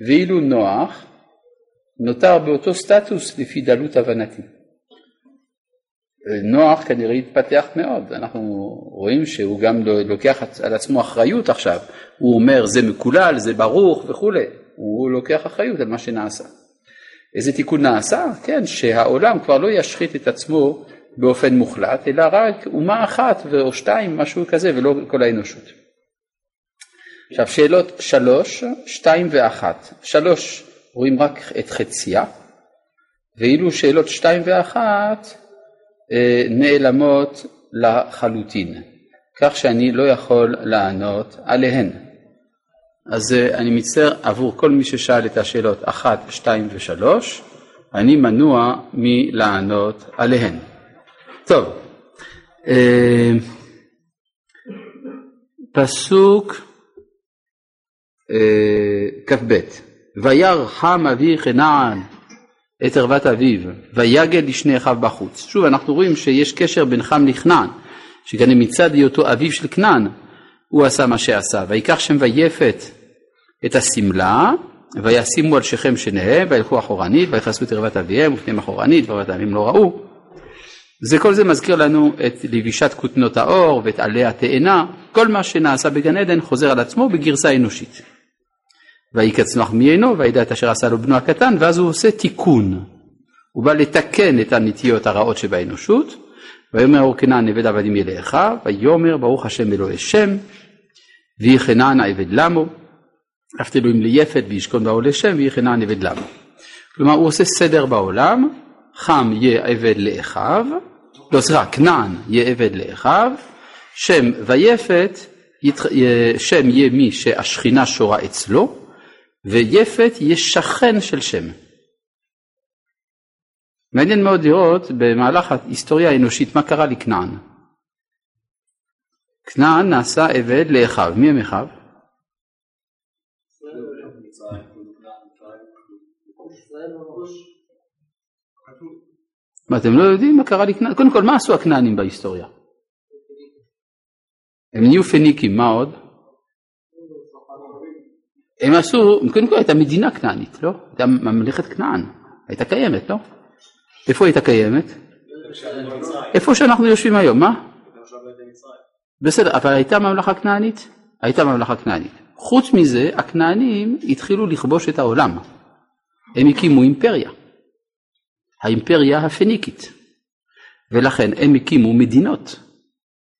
ואילו נוח נותר באותו סטטוס לפי דלות הבנתי. נוח כנראה התפתח מאוד, אנחנו רואים שהוא גם לא- לוקח על עצמו אחריות עכשיו, הוא אומר זה מקולל, זה ברוך וכולי, הוא לוקח אחריות על מה שנעשה. איזה תיקון נעשה? כן, שהעולם כבר לא ישחית את עצמו באופן מוחלט, אלא רק אומה אחת או שתיים, משהו כזה, ולא כל האנושות. עכשיו שאלות שלוש, שתיים ואחת. שלוש רואים רק את חציה, ואילו שאלות שתיים ואחת נעלמות לחלוטין, כך שאני לא יכול לענות עליהן. אז אה, אני מצטער עבור כל מי ששאל את השאלות 1, 2 ו-3, אני מנוע מלענות עליהן. טוב, אה, פסוק כ"ב: וירא חם אבי כנען את ערוות אביו, ויגל לשני אחיו בחוץ. שוב, אנחנו רואים שיש קשר בין חם לכנען, שכנראה מצד היותו אביו של כנען, הוא עשה מה שעשה. ויקח שם ויפת את השמלה, וישימו על שכם שניהם, וילכו אחורנית, ויכנסו את ערוות אביהם, ופניהם אחורנית, וערוות אביהם לא ראו. זה כל זה מזכיר לנו את לבישת כותנות האור ואת עלי התאנה, כל מה שנעשה בגן עדן חוזר על עצמו בגרסה אנושית. ויקצנוח מעינו וידע את אשר עשה לו בנו הקטן ואז הוא עושה תיקון. הוא בא לתקן את הנטיות הרעות שבאנושות ויאמר אור כנען עבד עבדים לאחיו ויאמר ברוך השם אלוהי שם ויהי כנען עבד למו אף אלוהים ליפת וישכון בעולה שם ויהי כנען עבד למו. כלומר הוא עושה סדר בעולם חם יהיה עבד לאחיו לא סליחה כנען יהיה עבד לאחיו שם ויפת שם יהיה מי שהשכינה שורה אצלו ויפת יש שכן של שם. מעניין מאוד לראות במהלך ההיסטוריה האנושית מה קרה לכנען. כנען נעשה עבד לאחיו, מי הם אחיו? מה אתם לא יודעים מה קרה לכנען? קודם כל מה עשו הכנענים בהיסטוריה? הם נהיו פניקים, מה עוד? הם עשו, קודם כל הייתה מדינה כנענית, לא? הייתה ממלכת כנען, הייתה קיימת, לא? איפה הייתה קיימת? איפה שאנחנו יושבים היום, מה? בסדר, אבל הייתה ממלכה כנענית? הייתה ממלכה כנענית. חוץ מזה, הכנענים התחילו לכבוש את העולם. הם הקימו אימפריה. האימפריה הפניקית. ולכן הם הקימו מדינות.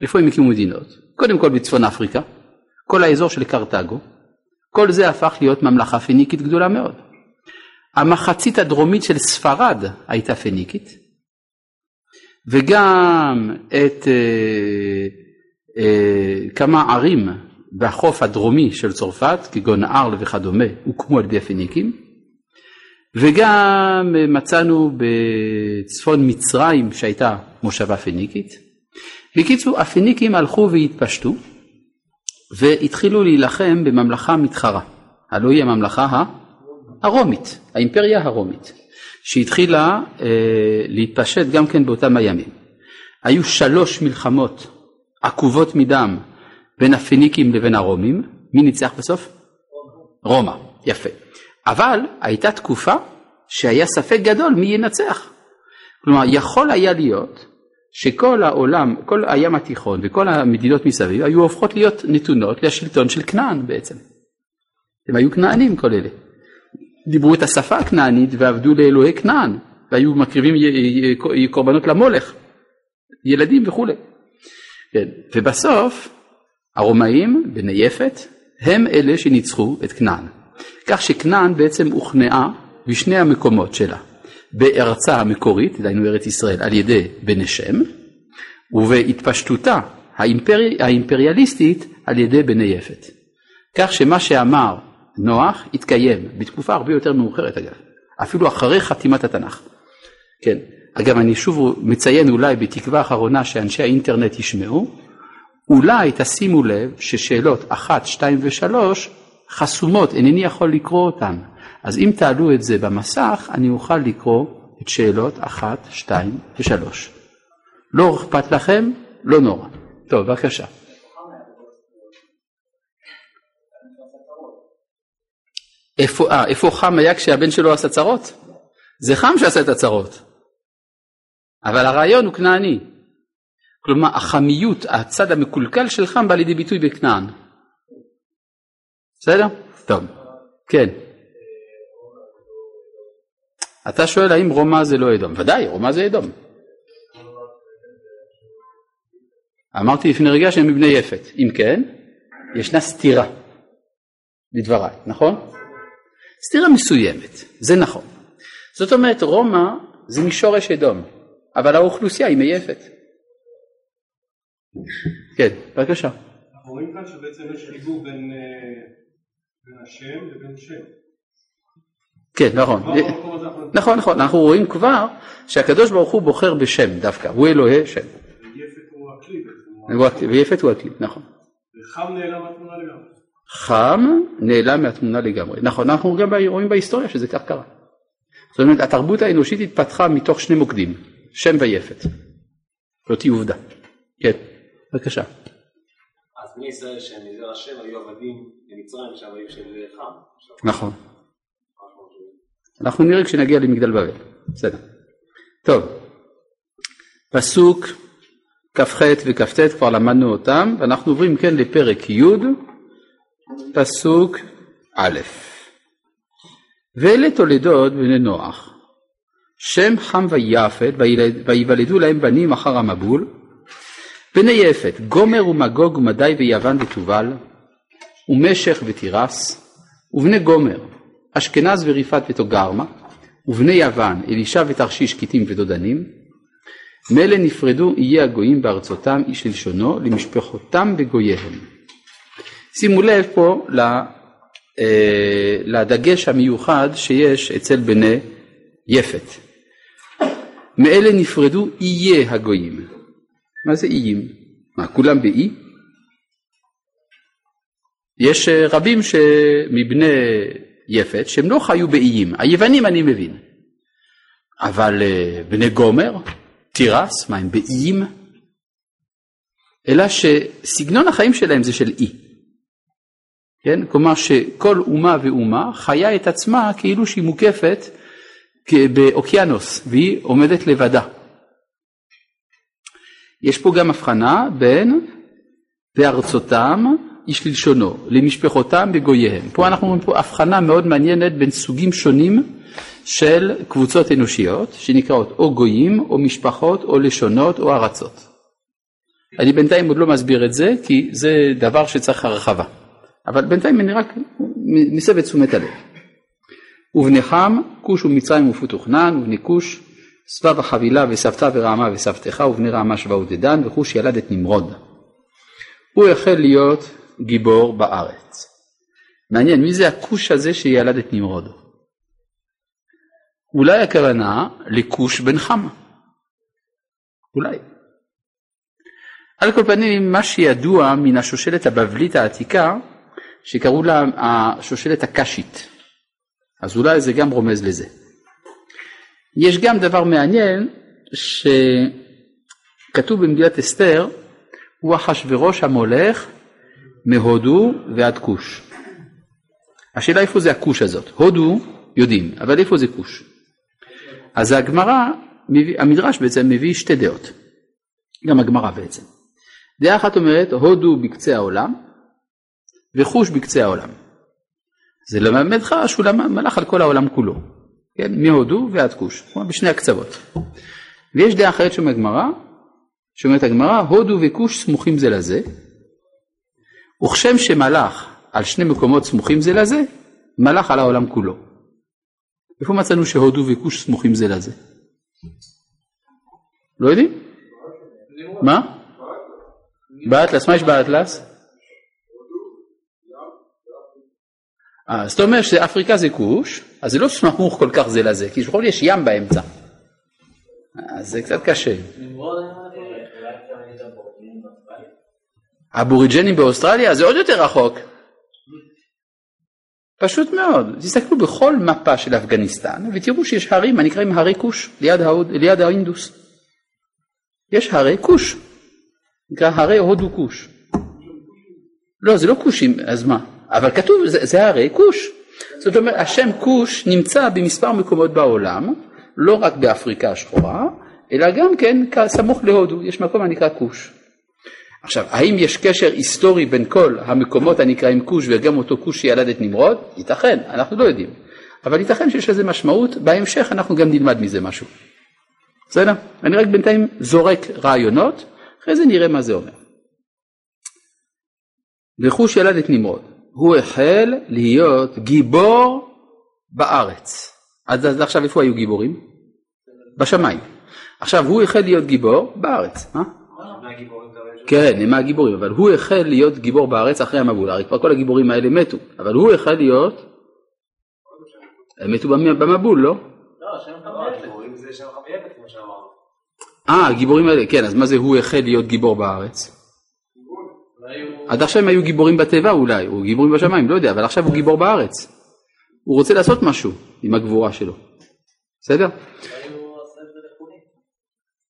איפה הם הקימו מדינות? קודם כל בצפון אפריקה, כל האזור של קרתגו, כל זה הפך להיות ממלכה פניקית גדולה מאוד. המחצית הדרומית של ספרד הייתה פניקית, וגם את אה, אה, כמה ערים בחוף הדרומי של צרפת, כגון ארל וכדומה, הוקמו על ידי הפניקים, וגם מצאנו בצפון מצרים שהייתה מושבה פניקית. בקיצור, הפניקים הלכו והתפשטו, והתחילו להילחם בממלכה מתחרה, הלוא היא הממלכה הרומית, האימפריה הרומית, שהתחילה אה, להתפשט גם כן באותם הימים. היו שלוש מלחמות עקובות מדם בין הפיניקים לבין הרומים, מי ניצח בסוף? רומא, יפה. אבל הייתה תקופה שהיה ספק גדול מי ינצח. כלומר, יכול היה להיות שכל העולם, כל הים התיכון וכל המדינות מסביב היו הופכות להיות נתונות לשלטון של כנען בעצם. הם היו כנענים כל אלה. דיברו את השפה הכנענית ועבדו לאלוהי כנען והיו מקריבים קורבנות למולך, ילדים וכולי. כן. ובסוף הרומאים בני יפת הם אלה שניצחו את כנען. כך שכנען בעצם הוכנעה בשני המקומות שלה, בארצה המקורית, דהיינו ארץ ישראל, על ידי בני שם, ובהתפשטותה האימפרי, האימפריאליסטית על ידי בני יפת. כך שמה שאמר נוח התקיים בתקופה הרבה יותר מאוחרת אגב, אפילו אחרי חתימת התנ"ך. כן, אגב אני שוב מציין אולי בתקווה אחרונה שאנשי האינטרנט ישמעו, אולי תשימו לב ששאלות 1, 2 ו-3 חסומות, אינני יכול לקרוא אותן. אז אם תעלו את זה במסך, אני אוכל לקרוא את שאלות 1, 2 ו-3. לא אכפת לכם? לא נורא. טוב, בבקשה. איפה, אה, איפה חם היה כשהבן שלו עשה צרות? זה חם שעשה את הצרות. אבל הרעיון הוא כנעני. כלומר, החמיות, הצד המקולקל של חם בא לידי ביטוי בכנען. בסדר? טוב. כן. אתה שואל האם רומא זה לא אדום. ודאי, רומא זה אדום. אמרתי לפני רגע שהם מבני יפת. אם כן, ישנה סתירה לדבריי, נכון? סתירה מסוימת, זה נכון. זאת אומרת, רומא זה משורש אדום, אבל האוכלוסייה היא מייפת. כן, בבקשה. אנחנו רואים כאן שבעצם יש חיבור בין, אה, השם לבין שם. כן, נכון. נכון, נכון. אנחנו רואים כבר שהקדוש ברוך הוא בוחר בשם דווקא, הוא אלוהי שם. ויפת הוא הכלי. ויפת הוא הכלי, נכון. וחם נעלם מהתמונה לגמרי. חם נעלם מהתמונה לגמרי. נכון, אנחנו גם רואים בהיסטוריה שזה כך קרה. זאת אומרת, התרבות האנושית התפתחה מתוך שני מוקדים, שם ויפת. זאת עובדה. כן, בבקשה. אז בני ישראל שהם מזרע השם היו עבדים במצרים שהיו של חם. נכון. אנחנו נראה כשנגיע למגדל בבל. בסדר. טוב, פסוק כ"ח וכ"ט כבר למדנו אותם, ואנחנו עוברים כן לפרק י', פסוק א'. ואלה תולדות בני נוח, שם חם ויפת, ויוולדו להם בנים אחר המבול, בני יפת, גומר ומגוג ומדי ויוון ותובל, ומשך ותירס, ובני גומר, אשכנז וריפת ותוגרמה, ובני יוון, אלישע ותרשיש כיתים ודודנים, מילא נפרדו איי הגויים בארצותם איש ללשונו, למשפחותם וגוייהם. שימו לב פה אה, לדגש המיוחד שיש אצל בני יפת. מאלה נפרדו איי הגויים. מה זה איים? מה, כולם באי? יש אה, רבים מבני יפת שהם לא חיו באיים. היוונים אני מבין. אבל אה, בני גומר, תירס, מה הם באיים? אלא שסגנון החיים שלהם זה של אי. כן? כלומר שכל אומה ואומה חיה את עצמה כאילו שהיא מוקפת באוקיינוס והיא עומדת לבדה. יש פה גם הבחנה בין בארצותם איש ללשונו, למשפחותם בגוייהם. פה אנחנו רואים פה הבחנה מאוד מעניינת בין סוגים שונים של קבוצות אנושיות שנקראות או גויים או משפחות או לשונות או ארצות. אני בינתיים עוד לא מסביר את זה כי זה דבר שצריך הרחבה. אבל בינתיים אני רק מסב את תשומת הלב. ובני חם, כוש ומצרים ופותוכנן, ובני כוש, סבב החבילה וסבתא ורעמה וסבתך, ובני רעמה שבה ודדן, וכוש ילד את נמרוד. הוא החל להיות גיבור בארץ. מעניין, מי זה הכוש הזה שילד את נמרוד? אולי הכוונה לכוש בן חם. אולי. על כל פנים, מה שידוע מן השושלת הבבלית העתיקה, שקראו לה השושלת הקשית. אז אולי זה גם רומז לזה. יש גם דבר מעניין שכתוב במגילת אסתר, הוא אחשורוש המולך מהודו ועד כוש. השאלה איפה זה הכוש הזאת? הודו יודעים, אבל איפה זה כוש? אז הגמרא, המדרש בעצם מביא שתי דעות, גם הגמרא בעצם. דעה אחת אומרת הודו בקצה העולם וחוש בקצה העולם. זה למד לך שהוא מלך על כל העולם כולו, כן? מהודו ועד כוש, כלומר בשני הקצוות. ויש דעה אחרת שאומרת הגמרא, שאומרת הגמרא, הודו וכוש סמוכים זה לזה, וכשם שמלך על שני מקומות סמוכים זה לזה, מלך על העולם כולו. איפה מצאנו שהודו וכוש סמוכים זה לזה? לא יודעים? מה? באטלס, מה יש באטלס? אה, זאת אומרת שאפריקה זה כוש, אז זה לא סמוך כל כך זה לזה, כי יכול יש ים באמצע. אז זה קצת קשה. אבוריג'נים באוסטרליה זה עוד יותר רחוק. פשוט מאוד, תסתכלו בכל מפה של אפגניסטן ותראו שיש הרים הנקראים הרי כוש ליד, ההוד, ליד האינדוס. יש הרי כוש, נקרא הרי הודו כוש. לא, זה לא כושים, אז מה? אבל כתוב, זה, זה הרי כוש. זאת אומרת, השם כוש נמצא במספר מקומות בעולם, לא רק באפריקה השחורה, אלא גם כן סמוך להודו, יש מקום הנקרא כוש. עכשיו, האם יש קשר היסטורי בין כל המקומות הנקראים כוש וגם אותו כוש שילד את נמרוד? ייתכן, אנחנו לא יודעים. אבל ייתכן שיש לזה משמעות, בהמשך אנחנו גם נלמד מזה משהו. בסדר? אני רק בינתיים זורק רעיונות, אחרי זה נראה מה זה אומר. וכוש ילד את נמרוד. הוא החל להיות גיבור בארץ. אז, אז עכשיו איפה היו גיבורים? בשמיים. עכשיו הוא החל להיות גיבור בארץ. אה? כן, הם מהגיבורים, אבל הוא החל להיות גיבור בארץ אחרי המבול, הרי כבר כל הגיבורים האלה מתו, אבל הוא החל להיות, הם מתו במבול, לא? אה, הגיבורים האלה, כן, אז מה זה הוא החל להיות גיבור בארץ? עד עכשיו הם היו גיבורים בטבע אולי, או גיבורים בשמיים, לא יודע, אבל עכשיו הוא גיבור בארץ. הוא רוצה לעשות משהו עם הגבורה שלו. בסדר?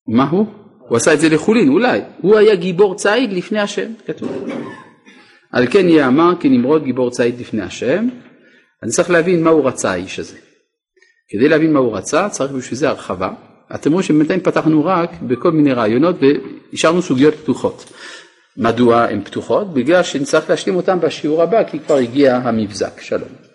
מה הוא? הוא עשה את זה לחולין, אולי. הוא היה גיבור ציד לפני השם, כתוב. על כן יאמר כי נמרוד גיבור ציד לפני השם. אני צריך להבין מה הוא רצה האיש הזה. כדי להבין מה הוא רצה צריך בשביל זה הרחבה. אתם רואים שבינתיים פתחנו רק בכל מיני רעיונות והשארנו סוגיות פתוחות. מדוע הן פתוחות? בגלל שנצטרך להשלים אותן בשיעור הבא כי כבר הגיע המבזק. שלום.